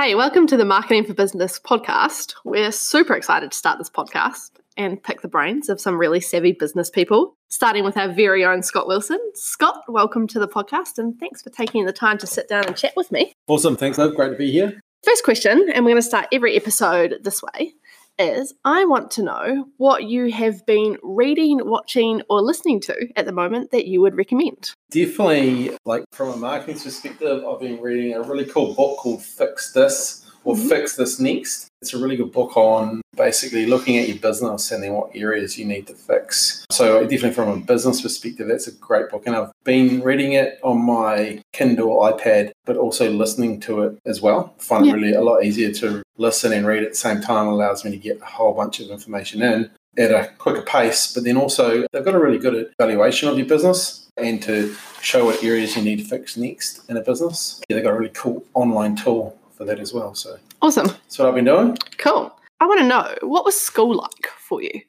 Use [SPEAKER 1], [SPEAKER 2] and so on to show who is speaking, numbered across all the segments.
[SPEAKER 1] Hey, welcome to the Marketing for Business podcast. We're super excited to start this podcast and pick the brains of some really savvy business people, starting with our very own Scott Wilson. Scott, welcome to the podcast and thanks for taking the time to sit down and chat with me.
[SPEAKER 2] Awesome. Thanks, love. Great to be here.
[SPEAKER 1] First question, and we're going to start every episode this way, is I want to know what you have been reading, watching, or listening to at the moment that you would recommend.
[SPEAKER 2] Definitely, like from a marketing perspective, I've been reading a really cool book called Fix This or mm-hmm. Fix This Next. It's a really good book on basically looking at your business and then what areas you need to fix. So, definitely from a business perspective, that's a great book. And I've been reading it on my Kindle iPad, but also listening to it as well. I find yeah. it really a lot easier to listen and read at the same time, it allows me to get a whole bunch of information in at a quicker pace. But then also, they've got a really good evaluation of your business and to show what areas you need to fix next in a business. Yeah, they've got a really cool online tool for that as well. So
[SPEAKER 1] awesome.
[SPEAKER 2] That's what I've been doing.
[SPEAKER 1] Cool. I want to know what was school like for you?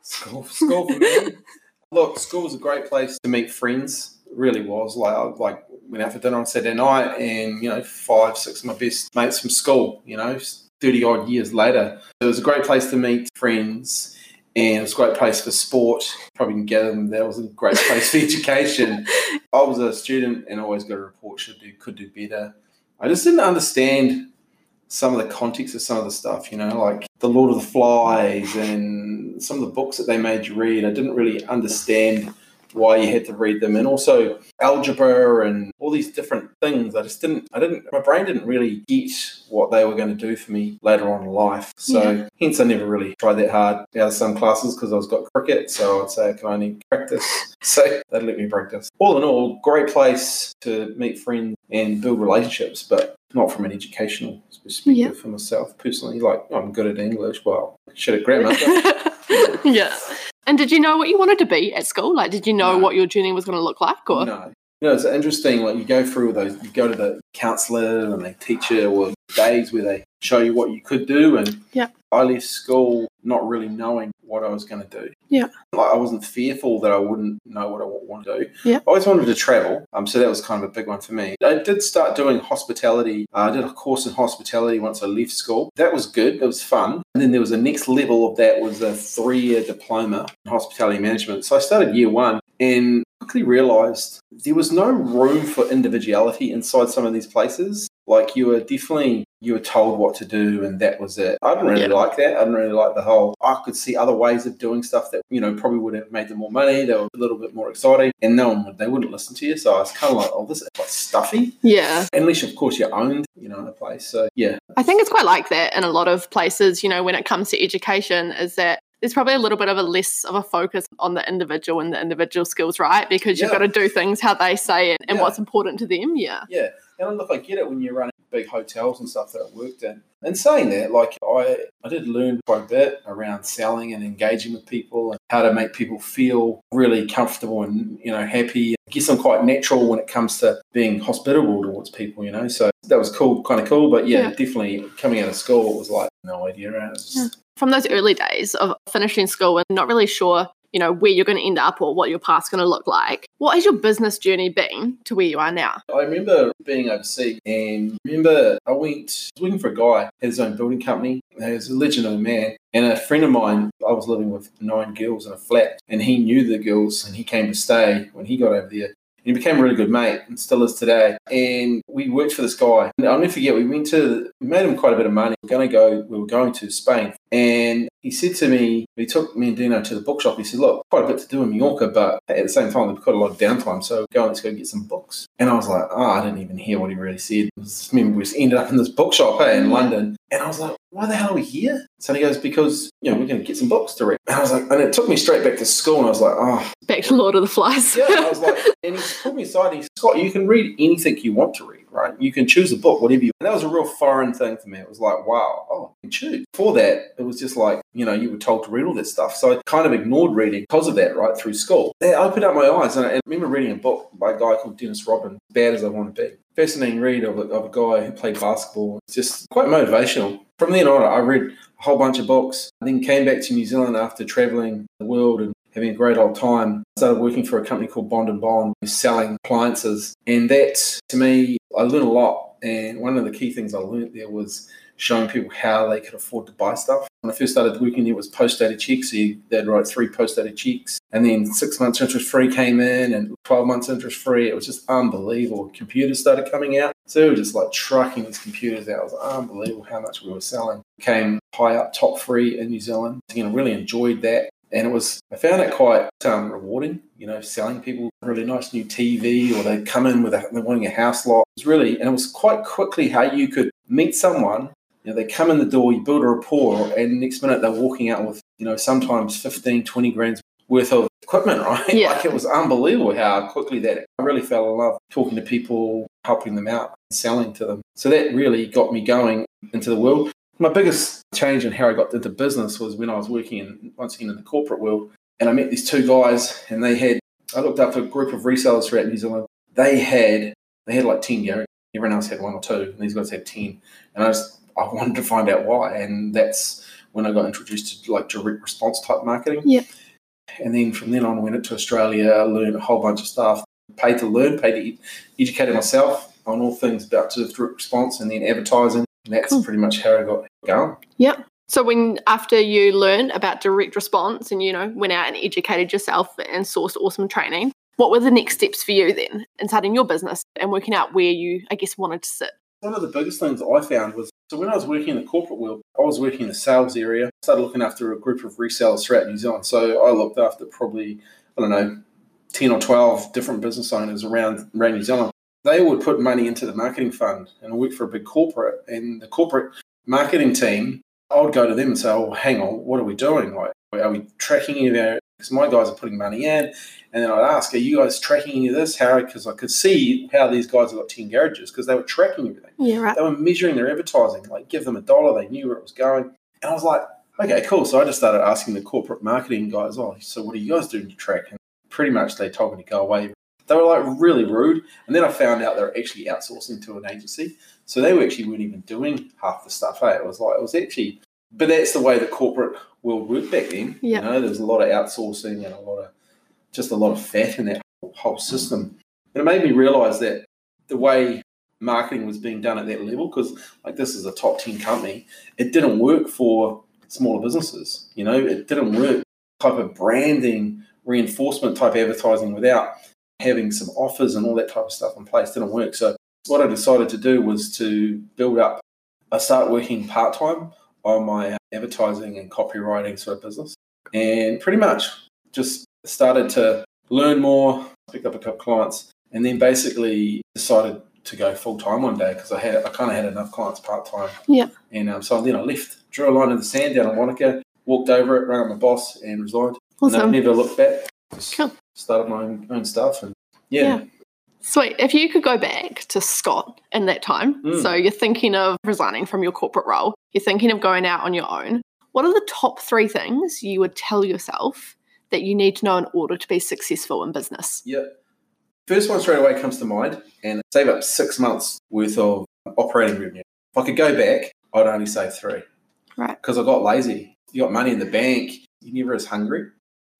[SPEAKER 2] School, school for me. Look, school was a great place to meet friends. It really was. Like, I like went out for dinner on Saturday night, and you know, five, six of my best mates from school. You know, thirty odd years later, it was a great place to meet friends and it was a great place for sport. Probably can gather them that was a great place for education. I was a student and always got a report should do could do better. I just didn't understand some of the context of some of the stuff, you know, like The Lord of the Flies and some of the books that they made you read. I didn't really understand why you had to read them and also algebra and all these different things. I just didn't i didn't my brain didn't really get what they were going to do for me later on in life. So yeah. hence i never really tried that hard out of some classes because i was got cricket so i'd say i can only practice? So they'd let me practice. All in all great place to meet friends and build relationships but not from an educational perspective yeah. for myself personally. Like i'm good at english well shit at grammar.
[SPEAKER 1] Yeah and did you know what you wanted to be at school? Like, did you know no. what your journey was going to look like? Or
[SPEAKER 2] no, you know, it's interesting. Like, you go through those, you go to the counsellor and the teacher, or days where they show you what you could do. And
[SPEAKER 1] yeah,
[SPEAKER 2] I left school not really knowing what I was going to do.
[SPEAKER 1] Yeah,
[SPEAKER 2] like I wasn't fearful that I wouldn't know what I want to do.
[SPEAKER 1] Yeah, I
[SPEAKER 2] always wanted to travel. Um, so that was kind of a big one for me. I did start doing hospitality. Uh, I did a course in hospitality once I left school. That was good. It was fun. And then there was a next level of that was a three year diploma in hospitality management. So I started year one and quickly realized there was no room for individuality inside some of these places. Like you were definitely you were told what to do and that was it. I didn't really yeah. like that. I didn't really like the whole I could see other ways of doing stuff that, you know, probably would have made them more money. They were a little bit more exciting and no one would they wouldn't listen to you. So I was kinda like, Oh, this is quite stuffy.
[SPEAKER 1] Yeah.
[SPEAKER 2] Unless of course you're owned, you know, a place. So yeah.
[SPEAKER 1] I think it's quite like that in a lot of places, you know, when it comes to education, is that there's probably a little bit of a less of a focus on the individual and the individual skills, right? Because you've got to do things how they say it and yeah. what's important to them. Yeah.
[SPEAKER 2] Yeah. And look, I get it when you're running big hotels and stuff that I worked in. And saying that, like I, I did learn quite a bit around selling and engaging with people and how to make people feel really comfortable and you know happy. I guess I'm quite natural when it comes to being hospitable towards people, you know. So that was cool, kind of cool. But yeah, yeah. definitely coming out of school, it was like no idea. It was
[SPEAKER 1] yeah from those early days of finishing school and not really sure you know where you're going to end up or what your path's going to look like what has your business journey been to where you are now
[SPEAKER 2] i remember being overseas and remember i went I was working for a guy had his own building company he was a legend of a man and a friend of mine i was living with nine girls in a flat and he knew the girls and he came to stay when he got over there he became a really good mate and still is today. And we worked for this guy. And I'll never forget, we went to, we made him quite a bit of money. We were going to go, we were going to Spain. And he said to me, he took me and Dino to the bookshop. He said, Look, quite a bit to do in Mallorca, but at the same time, they've got a lot of downtime. So go, and let's go get some books. And I was like, Oh, I didn't even hear what he really said. I remember we just ended up in this bookshop hey, in London. And I was like, why the hell are we here? So he goes, because, you know, we're going to get some books to read. And I was like, and it took me straight back to school. And I was like, oh.
[SPEAKER 1] Back to Lord of the Flies.
[SPEAKER 2] yeah. I was like, and he pulled me aside and he said, Scott, you can read anything you want to read, right? You can choose a book, whatever you And that was a real foreign thing for me. It was like, wow, oh, choose. For that, it was just like, you know, you were told to read all this stuff. So I kind of ignored reading because of that, right, through school. It opened up my eyes. And I, remember reading a book by a guy called Dennis Rodman, Bad as I Want to Be. Fascinating read of a, of a guy who played basketball. It's just quite motivational. From then on, I read a whole bunch of books. I then came back to New Zealand after traveling the world and having a great old time. I started working for a company called Bond and Bond, selling appliances. And that, to me, I learned a lot And one of the key things I learned there was showing people how they could afford to buy stuff. When I first started working there, it was post-dated checks. So they'd write three post-dated checks. And then six months interest free came in and 12 months interest free. It was just unbelievable. Computers started coming out. So we were just like trucking these computers out. It was unbelievable how much we were selling. Came high up top three in New Zealand. Know, really enjoyed that. And it was, I found it quite um, rewarding, you know, selling people a really nice new TV or they come in with a, they're wanting a house lot. It was really, and it was quite quickly how you could meet someone you know, they come in the door, you build a rapport, and next minute they're walking out with, you know, sometimes 15, 20 grand worth of equipment, right?
[SPEAKER 1] Yeah.
[SPEAKER 2] Like it was unbelievable how quickly that I really fell in love talking to people, helping them out, selling to them. So that really got me going into the world. My biggest change in how I got into business was when I was working in, once again in the corporate world, and I met these two guys, and they had I looked up a group of resellers throughout New Zealand. They had they had like ten garages. Everyone else had one or two, and these guys had ten. And I just I wanted to find out why, and that's when I got introduced to like direct response type marketing.
[SPEAKER 1] Yeah.
[SPEAKER 2] And then from then on, I went into Australia, learned a whole bunch of stuff, paid to learn, paid to educate myself on all things about direct response and then advertising. And that's
[SPEAKER 1] Cool.
[SPEAKER 2] pretty much how I got going. Yeah.
[SPEAKER 1] So when after you learned about direct response and you know went out and educated yourself and sourced awesome training, what were the next steps for you then in starting your business and working out where you I guess wanted to sit?
[SPEAKER 2] One of the biggest things I found was so when I was working in the corporate world, I was working in the sales area. I started looking after a group of resellers throughout New Zealand. So I looked after probably, I don't know, 10 or 12 different business owners around, around New Zealand. They would put money into the marketing fund and I worked for a big corporate. And the corporate marketing team, I would go to them and say, oh, hang on, what are we doing? Like, are we tracking any of our, because my guys are putting money in. And then I'd ask, are you guys tracking any of this? How? Because I could see how these guys have got 10 garages because they were tracking everything
[SPEAKER 1] Yeah, right.
[SPEAKER 2] they were measuring their advertising, like give them a dollar, they knew where it was going. And I was like, okay, cool. So I just started asking the corporate marketing guys, oh, so what are you guys doing to track? And pretty much they told me to go away. They were like really rude. And then I found out they were actually outsourcing to an agency. So they actually weren't even doing half the stuff. Hey, it was like, it was actually, but that's the way the corporate world worked back then.
[SPEAKER 1] Yeah.
[SPEAKER 2] You know, there was a lot of outsourcing and a lot of, just a lot of fat in that whole system. And it made me realize that the way marketing was being done at that level because like this is a top 10 company it didn't work for smaller businesses you know it didn't work type of branding reinforcement type advertising without having some offers and all that type of stuff in place didn't work so what i decided to do was to build up i start working part-time on my advertising and copywriting sort of business and pretty much just started to learn more picked up a couple clients and then basically decided to go full time one day because I had I kind of had enough clients part time.
[SPEAKER 1] Yeah.
[SPEAKER 2] And um, so then I left, drew a line in the sand down in Wanaka, walked over it, rang up my boss, and resigned. And
[SPEAKER 1] Awesome.
[SPEAKER 2] I've never looked back.
[SPEAKER 1] Cool.
[SPEAKER 2] Started my own, own stuff, and yeah,
[SPEAKER 1] Sweet. If you could go back to Scott in that time,
[SPEAKER 2] Mm.
[SPEAKER 1] so you're thinking of resigning from your corporate role, you're thinking of going out on your own, what are the top three things you would tell yourself that you need to know in order to be successful in business?
[SPEAKER 2] yeah. First one straight away comes to mind, and save up six months worth of operating revenue. If I could go back, I'd only save three.
[SPEAKER 1] Right.
[SPEAKER 2] Because I got lazy. You got money in the bank, you're never as hungry.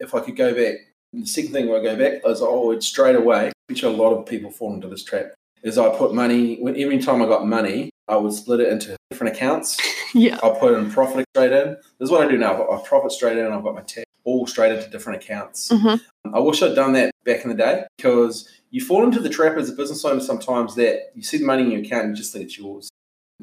[SPEAKER 2] If I could go back, the second thing I go back is I would straight away, which a lot of people fall into this trap, is I put money, when every time I got money, I would split it into different accounts.
[SPEAKER 1] Yeah.
[SPEAKER 2] I'll put in profit straight in. This is what I do now. I've got my profit straight in, I've got my tax all straight into different accounts.
[SPEAKER 1] Mhm.
[SPEAKER 2] I wish I'd done that back in the day because you fall into the trap as a business owner sometimes that you see the money in your account and you just think it's yours.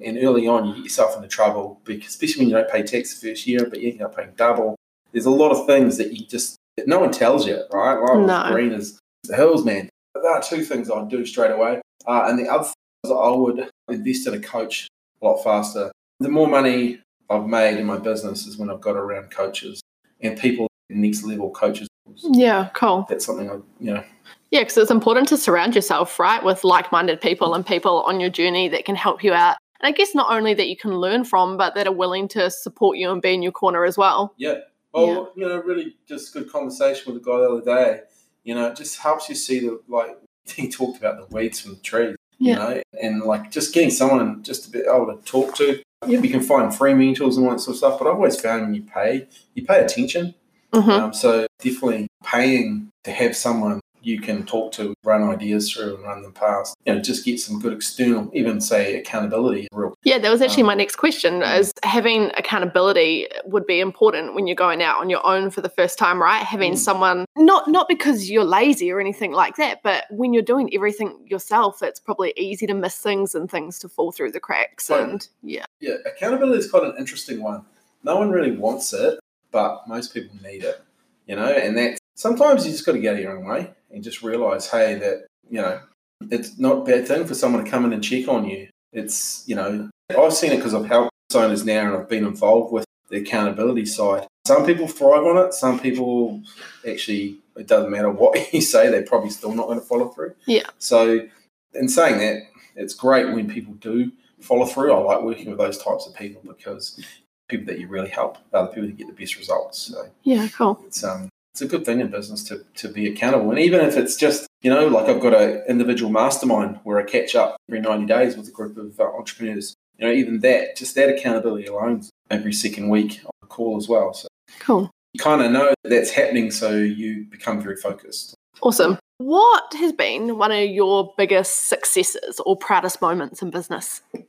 [SPEAKER 2] And early on, you get yourself into trouble, because, especially when you don't pay tax the first year, but you end up paying double. There's a lot of things that you just, no one tells you, right? Well,
[SPEAKER 1] No.
[SPEAKER 2] green is the hills, man. But there are two things I'd do straight away. Uh, and the other thing is I would invest in a coach a lot faster. The more money I've made in my business is when I've got around coaches and people in next level coaches.
[SPEAKER 1] Yeah, cool.
[SPEAKER 2] That's something I, you know,
[SPEAKER 1] Yeah, because it's important to surround yourself, right, with like minded people and people on your journey that can help you out. And I guess not only that you can learn from, but that are willing to support you and be in your corner as well.
[SPEAKER 2] Yeah. Well, you know, really just good conversation with a guy the other day. You know, it just helps you see the like he talked about the weeds from the trees.
[SPEAKER 1] Yeah.
[SPEAKER 2] You know, and like just getting someone just to be able to talk to. Yeah, you can find free mentors and all that sort of stuff, but I've always found when you pay, you pay attention.
[SPEAKER 1] hmm
[SPEAKER 2] Um, so definitely paying to have someone you can talk to, run ideas through, and run them past. You know, just get some good external, even say accountability. Real.
[SPEAKER 1] Yeah, that was actually
[SPEAKER 2] Um,
[SPEAKER 1] my next question. Is having accountability would be important when you're going out on your own for the first time, right? Having
[SPEAKER 2] Mm.
[SPEAKER 1] someone not not because you're lazy or anything like that, but when you're doing everything yourself, it's probably easy to miss things and things to fall through the cracks.
[SPEAKER 2] Totally.
[SPEAKER 1] And yeah,
[SPEAKER 2] Yeah, accountability is quite an interesting one. No one really wants it, but most people need it. You know, and that sometimes you just got to get out of your own way and just realize, hey, that you know, it's not a bad thing for someone to come in and check on you. It's you know, I've seen it because I've helped owners now and I've been involved with the accountability side. Some people thrive on it. Some people actually, it doesn't matter what you say, they're probably still not going to follow through.
[SPEAKER 1] Yeah.
[SPEAKER 2] So, in saying that, it's great when people do follow through. I like working with those types of people because people that you really help are the people that get the best results. So
[SPEAKER 1] yeah, cool.
[SPEAKER 2] it's um it's a good thing in business to, to be accountable. And even if it's just, you know, like I've got an individual mastermind where I catch up every 90 days with a group of uh, entrepreneurs, you know, even that, just that accountability alone every second week on a call as well. So
[SPEAKER 1] Cool.
[SPEAKER 2] you kind of know that that's happening, so you become very focused.
[SPEAKER 1] Awesome. What has been one of your biggest successes or proudest moments in business? Is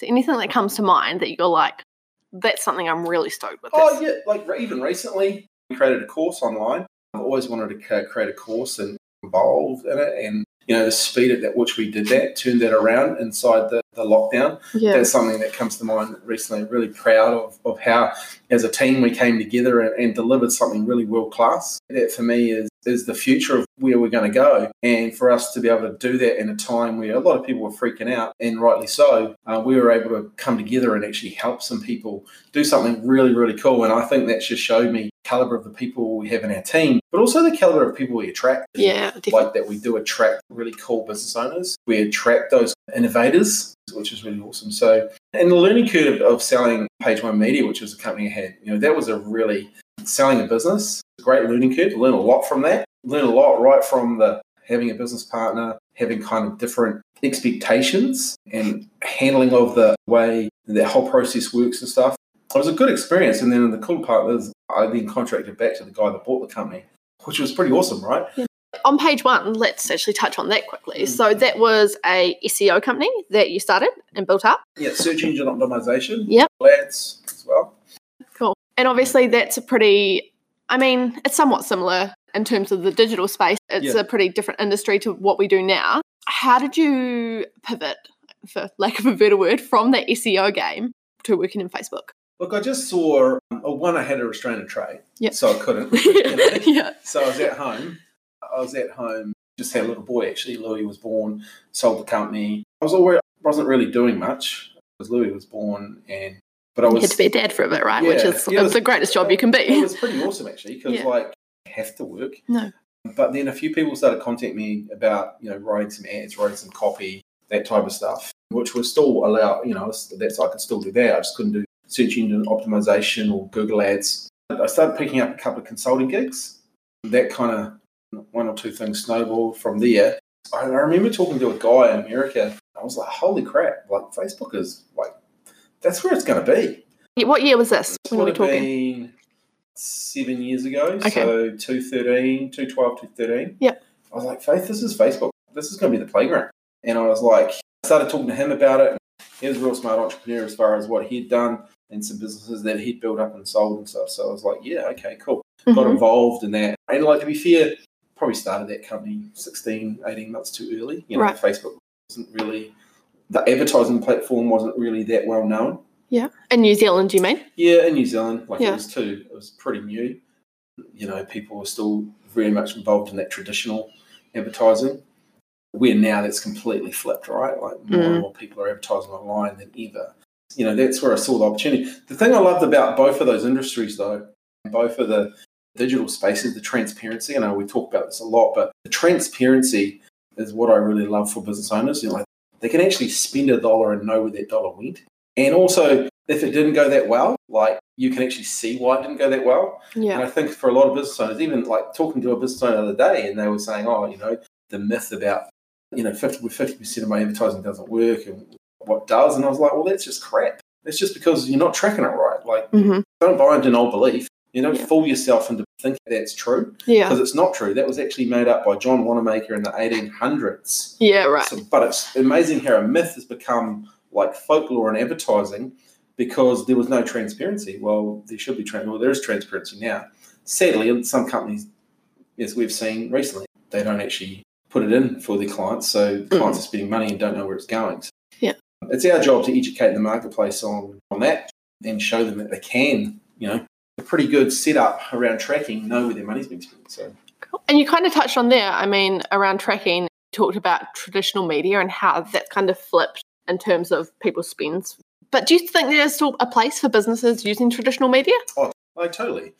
[SPEAKER 1] there anything that comes to mind that you're like, that's something I'm really stoked with?
[SPEAKER 2] Oh,
[SPEAKER 1] this?
[SPEAKER 2] yeah, like even recently, created a course online. I've always wanted to create a course and involved in it. And, you know, the speed at which we did that, turned that around inside the, the lockdown.
[SPEAKER 1] Yeah.
[SPEAKER 2] that's something that comes to mind recently. Really proud of, of how, as a team, we came together and, and delivered something really world class. That for me is is the future of where we're going to go. And for us to be able to do that in a time where a lot of people were freaking out, and rightly so, uh, we were able to come together and actually help some people do something really, really cool. And I think that just showed me caliber of the people we have in our team, but also the caliber of people we attract
[SPEAKER 1] Yeah, definitely.
[SPEAKER 2] like that we do attract really cool business owners. We attract those innovators, which is really awesome. So, and the learning curve of selling Page One Media, which was a company I had, you know, that was a really selling a business, a great learning curve. Learn a lot from that. Learn a lot right from the having a business partner, having kind of different expectations and handling of the way that whole process works and stuff. It was a good experience. And then the cool part is I then contracted back to the guy that bought the company, which was pretty awesome, right?
[SPEAKER 1] on page one, let's actually touch on that quickly.
[SPEAKER 2] Mm.
[SPEAKER 1] So that was a SEO company that you started and built up.
[SPEAKER 2] Yeah, search engine optimization.
[SPEAKER 1] Yep.
[SPEAKER 2] Ads as well.
[SPEAKER 1] Cool. And obviously that's a pretty I mean, it's somewhat similar in terms of the digital space. It's
[SPEAKER 2] Yeah.
[SPEAKER 1] a pretty different industry to what we do now. How did you pivot, for lack of a better word, from that SEO game to working in Facebook?
[SPEAKER 2] Look, I just saw um, one. I had a restraint trade,
[SPEAKER 1] Yep.
[SPEAKER 2] so I couldn't. you know.
[SPEAKER 1] yeah.
[SPEAKER 2] So I was at home. I was at home. Just had a little boy. Actually, Louis was born. Sold the company. I was always wasn't really doing much because Louis was born, and but I
[SPEAKER 1] You
[SPEAKER 2] was
[SPEAKER 1] had to be a dad for a bit, right?
[SPEAKER 2] Yeah, Which
[SPEAKER 1] is
[SPEAKER 2] yeah, it
[SPEAKER 1] it's the greatest job you can be.
[SPEAKER 2] It was pretty awesome actually because
[SPEAKER 1] Yeah.
[SPEAKER 2] like I have to work.
[SPEAKER 1] No.
[SPEAKER 2] But then a few people started contacting me about you know writing some ads, writing some copy, that type of stuff, which was still allowed. You know, that's I could still do that. I just couldn't do search engine optimization or Google Ads. I started picking up a couple of consulting gigs. That kind of one or two things snowballed from there. I remember talking to a guy in America. I was like, "Holy crap! Like Facebook is like that's where it's going to be."
[SPEAKER 1] What year was this when were
[SPEAKER 2] have
[SPEAKER 1] talking?
[SPEAKER 2] been seven years ago.
[SPEAKER 1] Okay.
[SPEAKER 2] So 213, 212, 213.
[SPEAKER 1] Yep.
[SPEAKER 2] I was like, Faith, this is Facebook. This is going to be the playground. And I was like, I started talking to him about it. He was a real smart entrepreneur as far as what he'd done and some businesses that he'd built up and sold and stuff. So I was like, yeah, okay, cool. Got
[SPEAKER 1] Mhm.
[SPEAKER 2] involved in that. And like, to be fair, probably started that company 16, 18 months too early. You know,
[SPEAKER 1] Right.
[SPEAKER 2] Facebook wasn't really, the advertising platform wasn't really that well known.
[SPEAKER 1] Yeah. In New Zealand, you mean?
[SPEAKER 2] Yeah, in New Zealand, like
[SPEAKER 1] Yeah.
[SPEAKER 2] it was too. It was pretty new. You know, people were still very much involved in that traditional advertising. Where now that's completely flipped, right? Like more
[SPEAKER 1] Mm.
[SPEAKER 2] and more people are advertising online than ever. You know, that's where I saw the opportunity. The thing I loved about both of those industries, though, both of the digital spaces, the transparency. I know we talk about this a lot, but the transparency is what I really love for business owners. You know, like they can actually spend a dollar and know where that dollar went. And also, if it didn't go that well, like you can actually see why it didn't go that well.
[SPEAKER 1] Yeah.
[SPEAKER 2] And I think for a lot of business owners, even like talking to a business owner the other day, and they were saying, oh, you know, the myth about, you know, 50 50% of my advertising doesn't work and what does. And I was like, well, that's just crap. It's just because you're not tracking it right. Like,
[SPEAKER 1] hmm
[SPEAKER 2] don't buy into an old belief. You don't
[SPEAKER 1] Yeah.
[SPEAKER 2] fool yourself into thinking that's true
[SPEAKER 1] Yeah.
[SPEAKER 2] because it's not true. That was actually made up by John Wanamaker in the 1800s.
[SPEAKER 1] Yeah, right.
[SPEAKER 2] So, but it's amazing how a myth has become like folklore and advertising because there was no transparency. Well, there should be trans. Well, there is transparency now. Sadly, in some companies, as we've seen recently, they don't actually put it in for their clients. So clients are spending money and don't know where it's going. So. It's our job to educate the marketplace on on that and show them that they can, you know, a pretty good setup around tracking, know where their money's being spent. So
[SPEAKER 1] And you kind of touched on there, I mean, around tracking, talked about traditional media and how that kind of flipped in terms of people's spends. But do you think there's still a place for businesses using traditional media?
[SPEAKER 2] Oh, Like totally.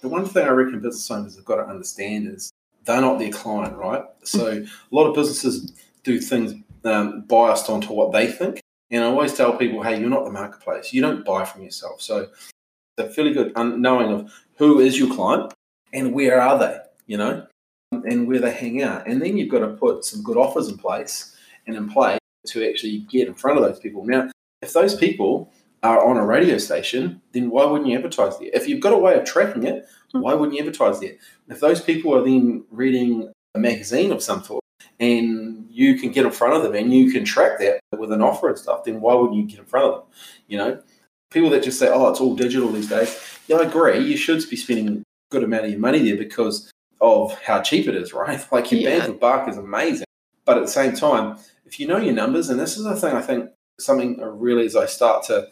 [SPEAKER 2] The one thing I reckon business owners have got to understand is they're not their client, right? So a lot of businesses do things um, biased onto what they think. And I always tell people, hey, you're not the marketplace. You don't buy from yourself. So it's a fairly good knowing of who is your client and where are they, you know, and where they hang out. And then you've got to put some good offers in place and in play to actually get in front of those people. Now, if those people are on a radio station, then why wouldn't you advertise there? If you've got a way of tracking it, why wouldn't you advertise there? If those people are then reading a magazine of some sort and you can get in front of them and you can track that with an offer and stuff, then why wouldn't you get in front of them? You know, people that just say, oh, it's all digital these days. Yeah, I agree. You should be spending a good amount of your money there because of how cheap it is, right? Like your
[SPEAKER 1] Yeah.
[SPEAKER 2] bang for buck is amazing. But at the same time, if you know your numbers, and this is the thing I think something really as I start to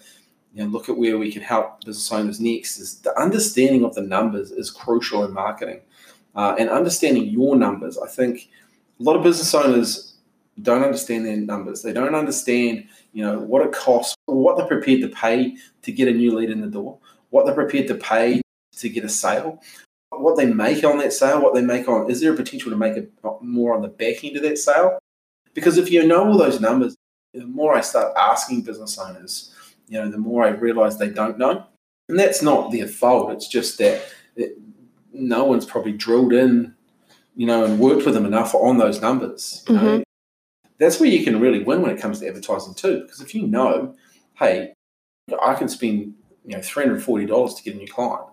[SPEAKER 2] you know, look at where we can help business owners next is the understanding of the numbers is crucial in marketing. Uh, and understanding your numbers, I think a lot of business owners don't understand their numbers. They don't understand, you know, what it costs, what they're prepared to pay to get a new lead in the door, what they're prepared to pay to get a sale, what they make on that sale, what they make on. Is there a potential to make it more on the back end of that sale? Because if you know all those numbers, the more I start asking business owners, you know, the more I realize they don't know. And that's not their fault. It's just that it, no one's probably drilled in, you know, and worked with them enough on those numbers. You know? Mm-hmm. That's where you can really win when it comes to advertising too. Because if you know, hey, I can spend, you know, $340 to get a new client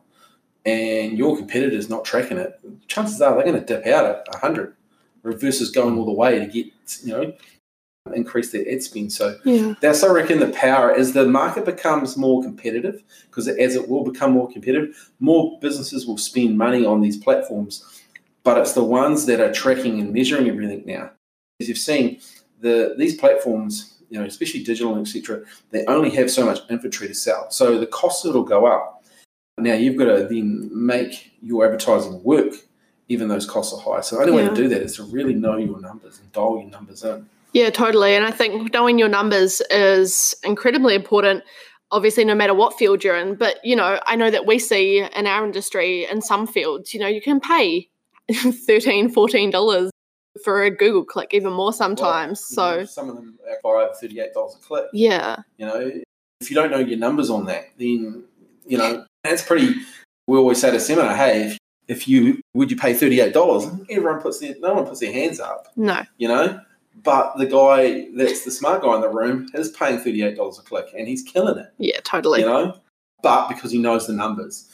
[SPEAKER 2] and your competitor's not tracking it, chances are they're going to dip out at a 100 versus going all the way to get, you know, increase their ad spend. So
[SPEAKER 1] Yeah.
[SPEAKER 2] that's I reckon the power as the market becomes more competitive, because as it will become more competitive, more businesses will spend money on these platforms. But it's the ones that are tracking and measuring everything now. As you've seen, the these platforms, you know, especially digital and etc., they only have so much inventory to sell. So the costs will go up. Now you've got to then make your advertising work, even those costs are high. So the only way to do that is to really know your numbers and dial your numbers in.
[SPEAKER 1] Yeah, totally. And I think knowing your numbers is incredibly important, obviously, no matter what field you're in. But, you know, I know that we see in our industry, in some fields, you know, you can pay $13, $14 for a Google click, even more sometimes.
[SPEAKER 2] Well, you know,
[SPEAKER 1] so,
[SPEAKER 2] some of them are thirty-eight dollars a click.
[SPEAKER 1] yeah.
[SPEAKER 2] You know, if you don't know your numbers on that, then you know that's pretty. We always say to seminar, hey, if, if you would you pay thirty-eight dollars? Everyone puts their no one puts their hands up.
[SPEAKER 1] No.
[SPEAKER 2] You know, but the guy that's the smart guy in the room is paying thirty-eight dollars a click, and he's killing it.
[SPEAKER 1] Yeah, totally.
[SPEAKER 2] You know, but because he knows the numbers,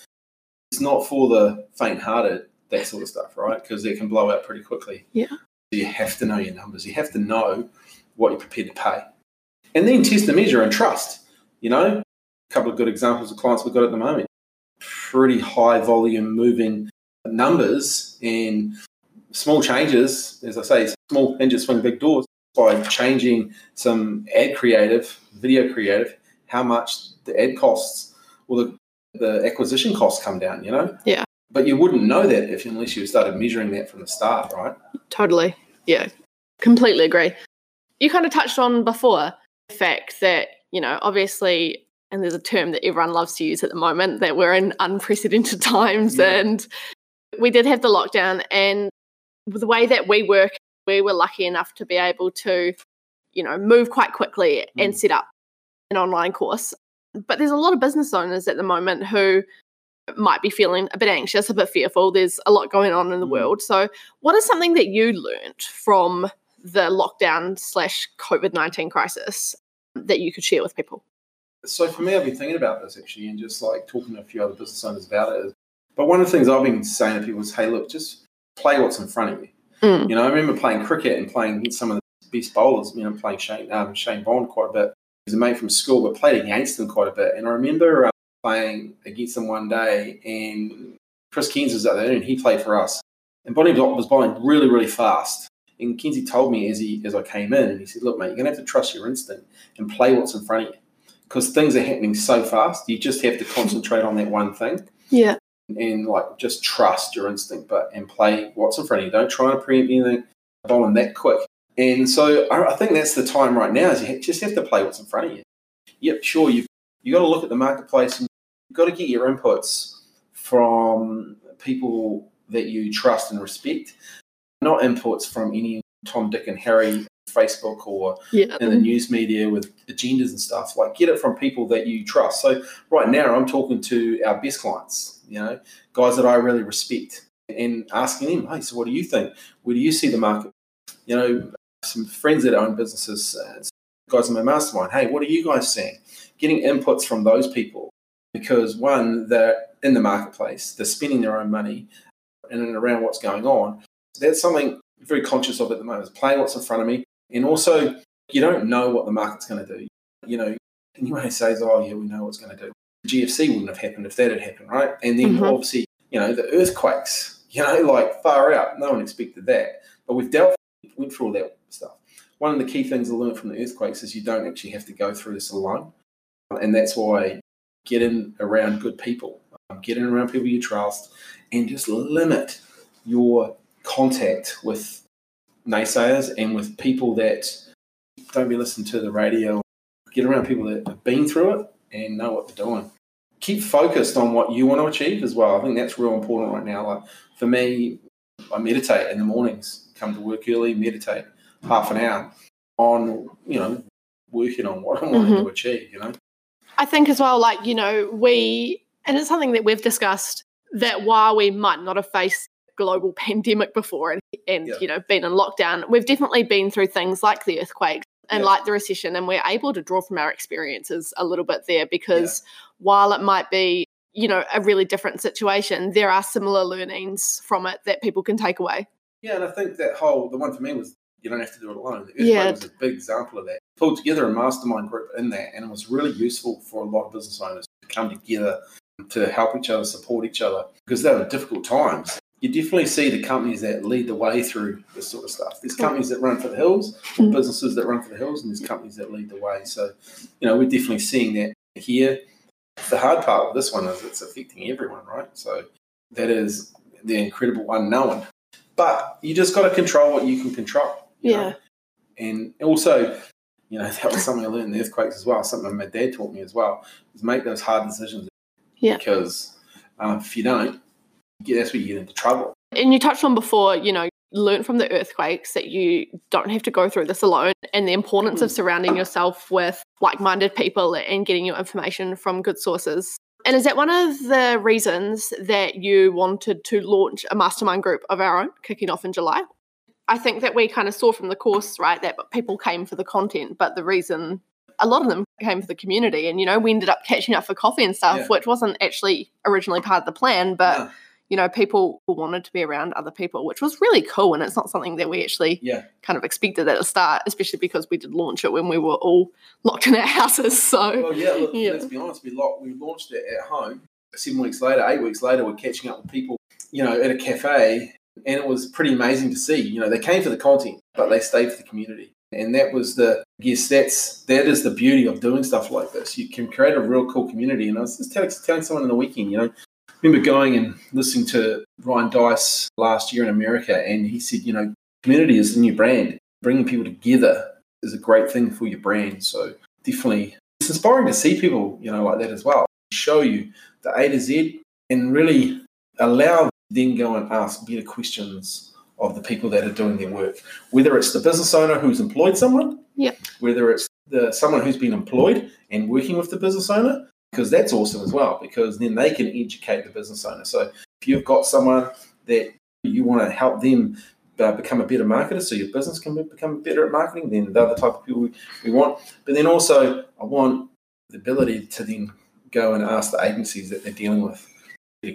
[SPEAKER 2] it's not for the faint-hearted. That sort of stuff, right? Because it can blow out pretty quickly.
[SPEAKER 1] Yeah.
[SPEAKER 2] You have to know your numbers. You have to know what you're prepared to pay. And then test the measure and trust. You know, a couple of good examples of clients we've got at the moment. Pretty high volume moving numbers and small changes, as I say, small hinges swing big doors by changing some ad creative, video creative, how much the ad costs or the, the acquisition costs come down, you know?
[SPEAKER 1] Yeah.
[SPEAKER 2] But you wouldn't know that if unless you started measuring that from the start, right?
[SPEAKER 1] Totally. Yeah. Completely agree. You kind of touched on before the fact that, you know, obviously, and there's a term that everyone loves to use at the moment, that we're in unprecedented times
[SPEAKER 2] Yeah.
[SPEAKER 1] and we did have the lockdown and the way that we work, we were lucky enough to be able to, you know, move quite quickly and
[SPEAKER 2] Mm.
[SPEAKER 1] set up an online course. But there's a lot of business owners at the moment who might be feeling a bit anxious, a bit fearful. There's a lot going on in the
[SPEAKER 2] Mm.
[SPEAKER 1] world. So, what is something that you learnt from the lockdown slash COVID 19 crisis that you could share with people?
[SPEAKER 2] So for me, I've been thinking about this actually, and just like talking to a few other business owners about it. But one of the things I've been saying to people is, hey, look, just play what's in front of you.
[SPEAKER 1] Mm.
[SPEAKER 2] You know, I remember playing cricket and playing some of the best bowlers. You know, playing Shane um, Shane Bond quite a bit. He's a mate from school, but played against him quite a bit. And I remember uh, playing against them one day, and Chris Cairns was out there, and he played for us. And Bonnie was bowling really, really fast. And Cairnsy told me as he as I came in, and he said, "Look, mate, you're gonna have to trust your instinct and play what's in front of you, because things are happening so fast. You just have to concentrate on that one thing."
[SPEAKER 1] Yeah.
[SPEAKER 2] and like just trust your instinct, but and play what's in front of you. Don't try to preempt anything, bowling that quick. And so I, I think that's the time right now. Is you just have to play what's in front of you. Yep, sure. You you got to look at the marketplace and you've got to get your inputs from people that you trust and respect, not inputs from any Tom, Dick, and Harry Facebook or
[SPEAKER 1] Yeah.
[SPEAKER 2] in the news media with agendas and stuff. Like, get it from people that you trust. So, right now, I'm talking to our best clients, you know, guys that I really respect, and asking them, hey, so what do you think? Where do you see the market? You know, some friends that own businesses, uh, guys in my mastermind, hey, what are you guys seeing? Getting inputs from those people because, one, they're in the marketplace, they're spending their own money in and around what's going on. So that's something I'm very conscious of at the moment, is playing what's in front of me. And also, you don't know what the market's going to do. You know, and you may say, oh, yeah, we know what's going to do. The GFC wouldn't have happened if that had happened, right? And then
[SPEAKER 1] Mhm.
[SPEAKER 2] obviously, you know, the earthquakes, you know, like far out. No one expected that. But we've dealt, went through all that stuff. One of the key things I learned from the earthquakes is you don't actually have to go through this alone. And that's why get in around good people, um, get in around people you trust, and just limit your contact with naysayers and with people that don't be listening to the radio. Get around people that have been through it and know what they're doing. Keep focused on what you want to achieve as well. I think that's real important right now. Like for me, I meditate in the mornings, come to work early, meditate half an hour on, you know, working on what I want
[SPEAKER 1] Mhm.
[SPEAKER 2] to achieve, you know.
[SPEAKER 1] I think as well, like, you know, we, and it's something that we've discussed that while we might not have faced global pandemic before and, and
[SPEAKER 2] Yeah.
[SPEAKER 1] you know, been in lockdown, we've definitely been through things like the earthquakes and
[SPEAKER 2] Yeah.
[SPEAKER 1] like the recession, and we're able to draw from our experiences a little bit there because while it might be, you know, a really different situation, there are similar learnings from it that people can take away.
[SPEAKER 2] Yeah, and I think that whole the one for me was you don't have to do it alone. The earthquake
[SPEAKER 1] Yeah.
[SPEAKER 2] was a big example of that. Pulled together a mastermind group in that, and it was really useful for a lot of business owners to come together to help each other, support each other, because they were difficult times. You definitely see the companies that lead the way through this sort of stuff. There's companies that run for the hills,
[SPEAKER 1] Mhm.
[SPEAKER 2] businesses that run for the hills, and there's companies that lead the way. So, you know, we're definitely seeing that here. The hard part of this one is it's affecting everyone, right? So that is the incredible unknown. But you just got to control what you can control. You know?
[SPEAKER 1] Yeah.
[SPEAKER 2] And also, you know, that was something I learned in the earthquakes as well. Something my dad taught me as well is make those hard decisions.
[SPEAKER 1] Yeah.
[SPEAKER 2] Because uh, if you don't, that's where you get into trouble.
[SPEAKER 1] And you touched on before, you know, learn from the earthquakes that you don't have to go through this alone and the importance of surrounding yourself with like minded people and getting your information from good sources. And is that one of the reasons that you wanted to launch a mastermind group of our own kicking off in July? I think that we kind of saw from the course, right, that people came for the content, but the reason a lot of them came for the community. And, you know, we ended up catching up for coffee and stuff,
[SPEAKER 2] Yeah.
[SPEAKER 1] which wasn't actually originally part of the plan, but
[SPEAKER 2] No.
[SPEAKER 1] you know, people wanted to be around other people, which was really cool. And it's not something that we actually
[SPEAKER 2] yeah.
[SPEAKER 1] kind of expected at the start, especially because we did launch it when we were all locked in our houses. So,
[SPEAKER 2] Well, yeah, look,
[SPEAKER 1] Yeah.
[SPEAKER 2] let's be honest. We, lo- we launched it at home. Seven weeks later, eight weeks later, we're catching up with people, you know, at a cafe. And it was pretty amazing to see. You know, they came for the content, but they stayed for the community. And that was the, I guess that's, that is the beauty of doing stuff like this. You can create a real cool community. And I was just telling, telling someone in the weekend, you know, I remember going and listening to Ryan Deiss last year in America. And he said, you know, community is the new brand. Bringing people together is a great thing for your brand. So definitely it's inspiring to see people, you know, like that as well. Show you the A to Z and really allow them go and ask better questions of the people that are doing their work. Whether it's the business owner who's employed someone,
[SPEAKER 1] Yep.
[SPEAKER 2] whether it's the someone who's been employed and working with the business owner, because that's awesome as well, because then they can educate the business owner. So if you've got someone that you want to help them uh, become a better marketer so your business can be- become better at marketing, then they're the type of people we, we want. But then also, I want the ability to then go and ask the agencies that they're dealing with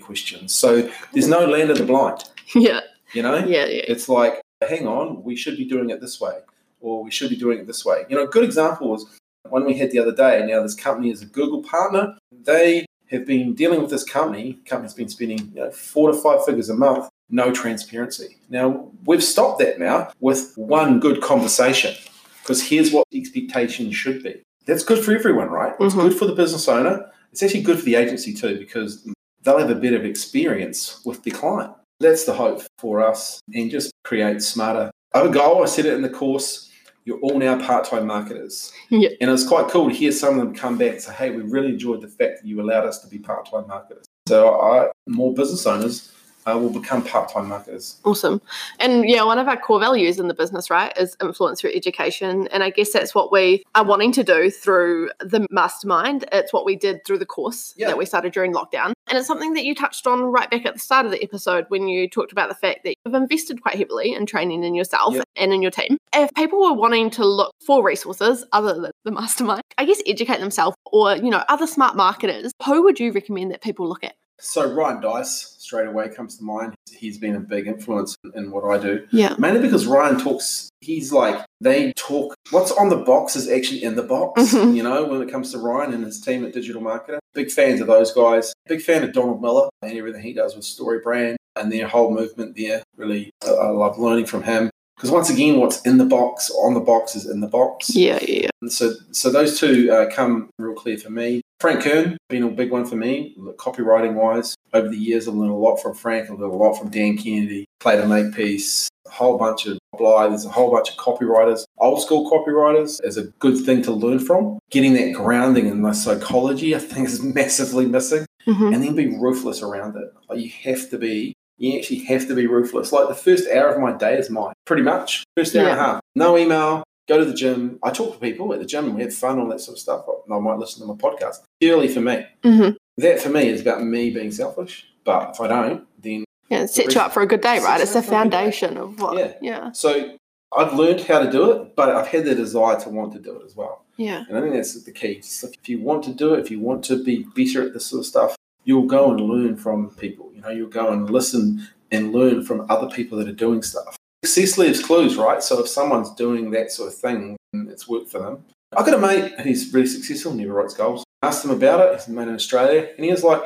[SPEAKER 2] questions. So there's no land of the blind,
[SPEAKER 1] Yeah.
[SPEAKER 2] you know?
[SPEAKER 1] Yeah. Yeah.
[SPEAKER 2] It's like, hang on, we should be doing it this way, or we should be doing it this way. You know, a good example was one we had the other day. Now, this company is a Google partner. They have been dealing with this company. Company's been spending you know, four to five figures a month, no transparency. Now, we've stopped that now with one good conversation because here's what the expectation should be. That's good for everyone, right? It's
[SPEAKER 1] Mhm.
[SPEAKER 2] good for the business owner. It's actually good for the agency too because they'll have a bit of experience with the client. That's the hope for us and just create smarter. I have a goal, I said it in the course, you're all now part-time marketers.
[SPEAKER 1] Yeah.
[SPEAKER 2] And it's quite cool to hear some of them come back and say, hey, we really enjoyed the fact that you allowed us to be part-time marketers. So I, more business owners uh, will become part-time marketers.
[SPEAKER 1] Awesome. And yeah, one of our core values in the business, right, is influence through education. And I guess that's what we are wanting to do through the mastermind. It's what we did through the course
[SPEAKER 2] Yeah.
[SPEAKER 1] that we started during lockdown. And it's something that you touched on right back at the start of the episode when you talked about the fact that you've invested quite heavily in training in yourself
[SPEAKER 2] Yeah.
[SPEAKER 1] and in your team. If people were wanting to look for resources other than the mastermind, I guess educate themselves or, you know, other smart marketers, who would you recommend that people look at?
[SPEAKER 2] So Ryan Deiss straight away comes to mind. He's been a big influence in what I do.
[SPEAKER 1] Yeah.
[SPEAKER 2] Mainly because Ryan talks, he's like, they talk, what's on the box is actually in the box,
[SPEAKER 1] Mhm.
[SPEAKER 2] you know, when it comes to Ryan and his team at Digital Marketer. Big fans of those guys. Big fan of Donald Miller and everything he does with Story Brand and their whole movement there. Really, I love learning from him. Because once again, what's in the box, on the box is in the box.
[SPEAKER 1] Yeah, yeah, yeah.
[SPEAKER 2] And so, so those two uh, come real clear for me. Frank Kern, been a big one for me, copywriting wise. Over the years, I've learned a lot from Frank. I've learned a lot from Dan Kennedy, Play to Make Piece, a whole bunch of Bly. There's a whole bunch of copywriters, old school copywriters, is a good thing to learn from. Getting that grounding in the psychology, I think, is massively missing.
[SPEAKER 1] Mhm.
[SPEAKER 2] And then be ruthless around it. Like you have to be. You actually have to be ruthless. Like the first hour of my day is mine, pretty much. First hour and a half. No email, go to the gym. I talk to people at the gym and we have fun, all that sort of stuff. I might listen to my podcast. Purely for me.
[SPEAKER 1] Mhm.
[SPEAKER 2] That for me is about me being selfish. But if I don't, then
[SPEAKER 1] Yeah, it sets you up for a good day, right? It's the
[SPEAKER 2] a
[SPEAKER 1] foundation of what.
[SPEAKER 2] Yeah.
[SPEAKER 1] Yeah.
[SPEAKER 2] so I've learned how to do it, but I've had the desire to want to do it as well.
[SPEAKER 1] Yeah.
[SPEAKER 2] And I think that's the key. Just if you want to do it, if you want to be better at this sort of stuff, you'll go and learn from people. You know, you'll go and listen and learn from other people that are doing stuff. Success leaves clues, right? So if someone's doing that sort of thing and it's worked for them. I got a mate who's really successful, never writes goals. Asked him about it, he's a mate in Australia, and he was like,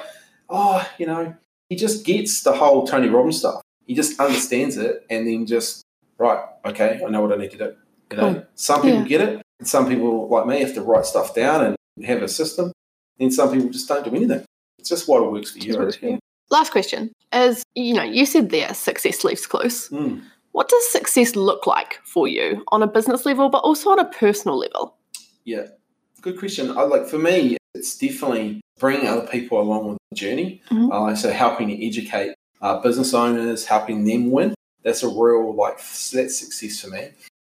[SPEAKER 2] Oh, you know, he just gets the whole Tony Robbins stuff. He just understands it and then just, right, okay, I know what I need to do. You know,
[SPEAKER 1] Cool.
[SPEAKER 2] some people
[SPEAKER 1] Yeah.
[SPEAKER 2] get it, and some people like me have to write stuff down and have a system. And some people just don't do anything. It's just what works for you.
[SPEAKER 1] Works for you. Last question is you know, you said there success leaves close.
[SPEAKER 2] Mm.
[SPEAKER 1] What does success look like for you on a business level, but also on a personal level?
[SPEAKER 2] Yeah, good question. I like for me, it's definitely bringing other people along with the journey.
[SPEAKER 1] Mhm.
[SPEAKER 2] Uh, so helping to educate uh, business owners, helping them win. That's a real like that's success for me.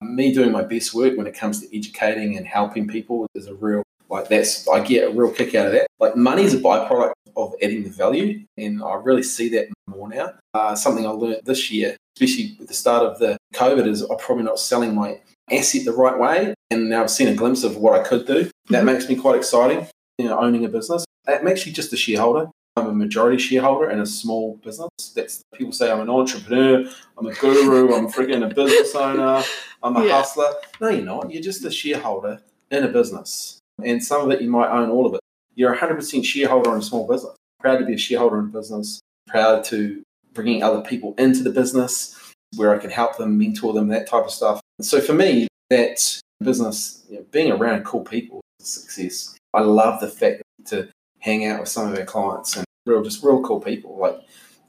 [SPEAKER 2] Me doing my best work when it comes to educating and helping people is a real like that's I get a real kick out of that. Like money is a byproduct of adding the value, and I really see that more now. Uh, something I learned this year, especially with the start of the COVID, is I'm probably not selling my asset the right way, and now I've seen a glimpse of what I could do. That
[SPEAKER 1] Mhm.
[SPEAKER 2] makes me quite exciting. You know, owning a business. I'm actually just a shareholder. I'm a majority shareholder in a small business. That's people say I'm an entrepreneur, I'm a guru, I'm freaking a business owner, I'm a
[SPEAKER 1] Yeah.
[SPEAKER 2] hustler. No, you're not. You're just a shareholder in a business, and some of it you might own all of it. You're a 100% shareholder in a small business. Proud to be a shareholder in a business. Proud to bringing other people into the business where I can help them, mentor them, that type of stuff. So for me, that business, you know, being around cool people is a success. I love the fact to hang out with some of our clients and real, just real cool people. Like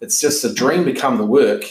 [SPEAKER 2] it's just a dream become the work,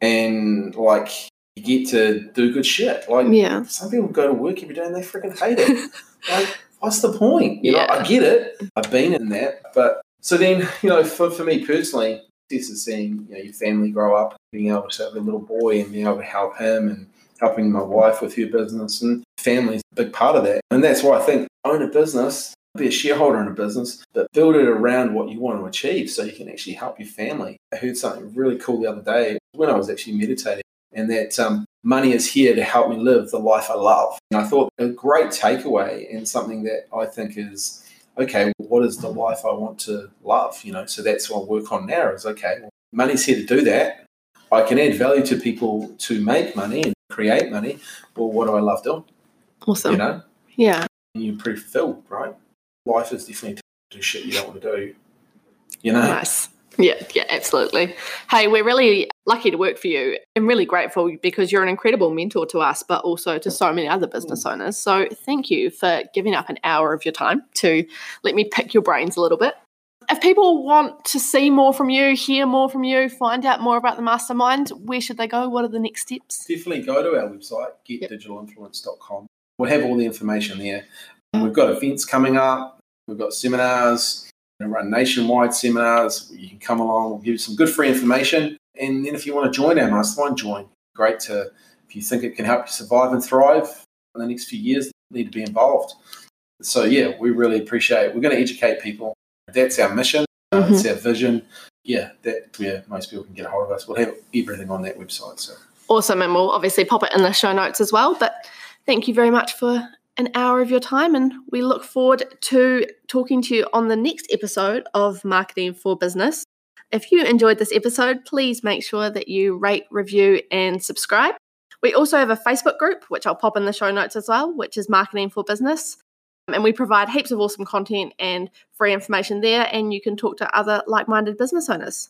[SPEAKER 2] and like you get to do good shit. Like
[SPEAKER 1] Yeah.
[SPEAKER 2] some people go to work every day and they freaking hate it. like, what's the point? You know,
[SPEAKER 1] Yeah.
[SPEAKER 2] I get it. I've been in that, but so then, you know, for, for me personally, this is seeing you know your family grow up, being able to have a little boy and being able to help him and helping my wife with her business and family's a big part of that. And that's why I think own a business, be a shareholder in a business, but build it around what you want to achieve so you can actually help your family. I heard something really cool the other day when I was actually meditating, and that um, money is here to help me live the life I love. And I thought a great takeaway and something that I think is okay, what is the life I want to love? You know, so that's what I work on now is okay, well, money's here to do that. I can add value to people to make money and create money. Well, what do I love doing?
[SPEAKER 1] Awesome.
[SPEAKER 2] You know,
[SPEAKER 1] Yeah.
[SPEAKER 2] and you're pretty fulfilled, right? Life is definitely to do shit you don't want to do. You know,
[SPEAKER 1] Nice. Yeah, yeah, absolutely. Hey, we're really lucky to work for you and really grateful because you're an incredible mentor to us, but also to so many other business mm. owners. So thank you for giving up an hour of your time to let me pick your brains a little bit. If people want to see more from you, hear more from you, find out more about the mastermind, where should they go? What are the next steps?
[SPEAKER 2] definitely go to our website, getdigitalinfluence.com. We'll have all the information there. Mm. We've got events coming up, we've got seminars, we run nationwide seminars. You can come along, we'll give you some good free information. And then if you want to join our mastermind, join. Great to, if you think it can help you survive and thrive in the next few years, you need to be involved. So, yeah, we really appreciate We're going to educate people. That's our mission,
[SPEAKER 1] Mhm.
[SPEAKER 2] it's our vision. Yeah, that's where most people can get a hold of us. We'll have everything on that website. So,
[SPEAKER 1] Awesome. And we'll obviously pop it in the show notes as well. But thank you very much for an hour of your time. And we look forward to talking to you on the next episode of Marketing for Business. If you enjoyed this episode, please make sure that you rate, review, and subscribe. We also have a Facebook group, which I'll pop in the show notes as well, which is Marketing for Business. And we provide heaps of awesome content and free information there. And you can talk to other like minded business owners.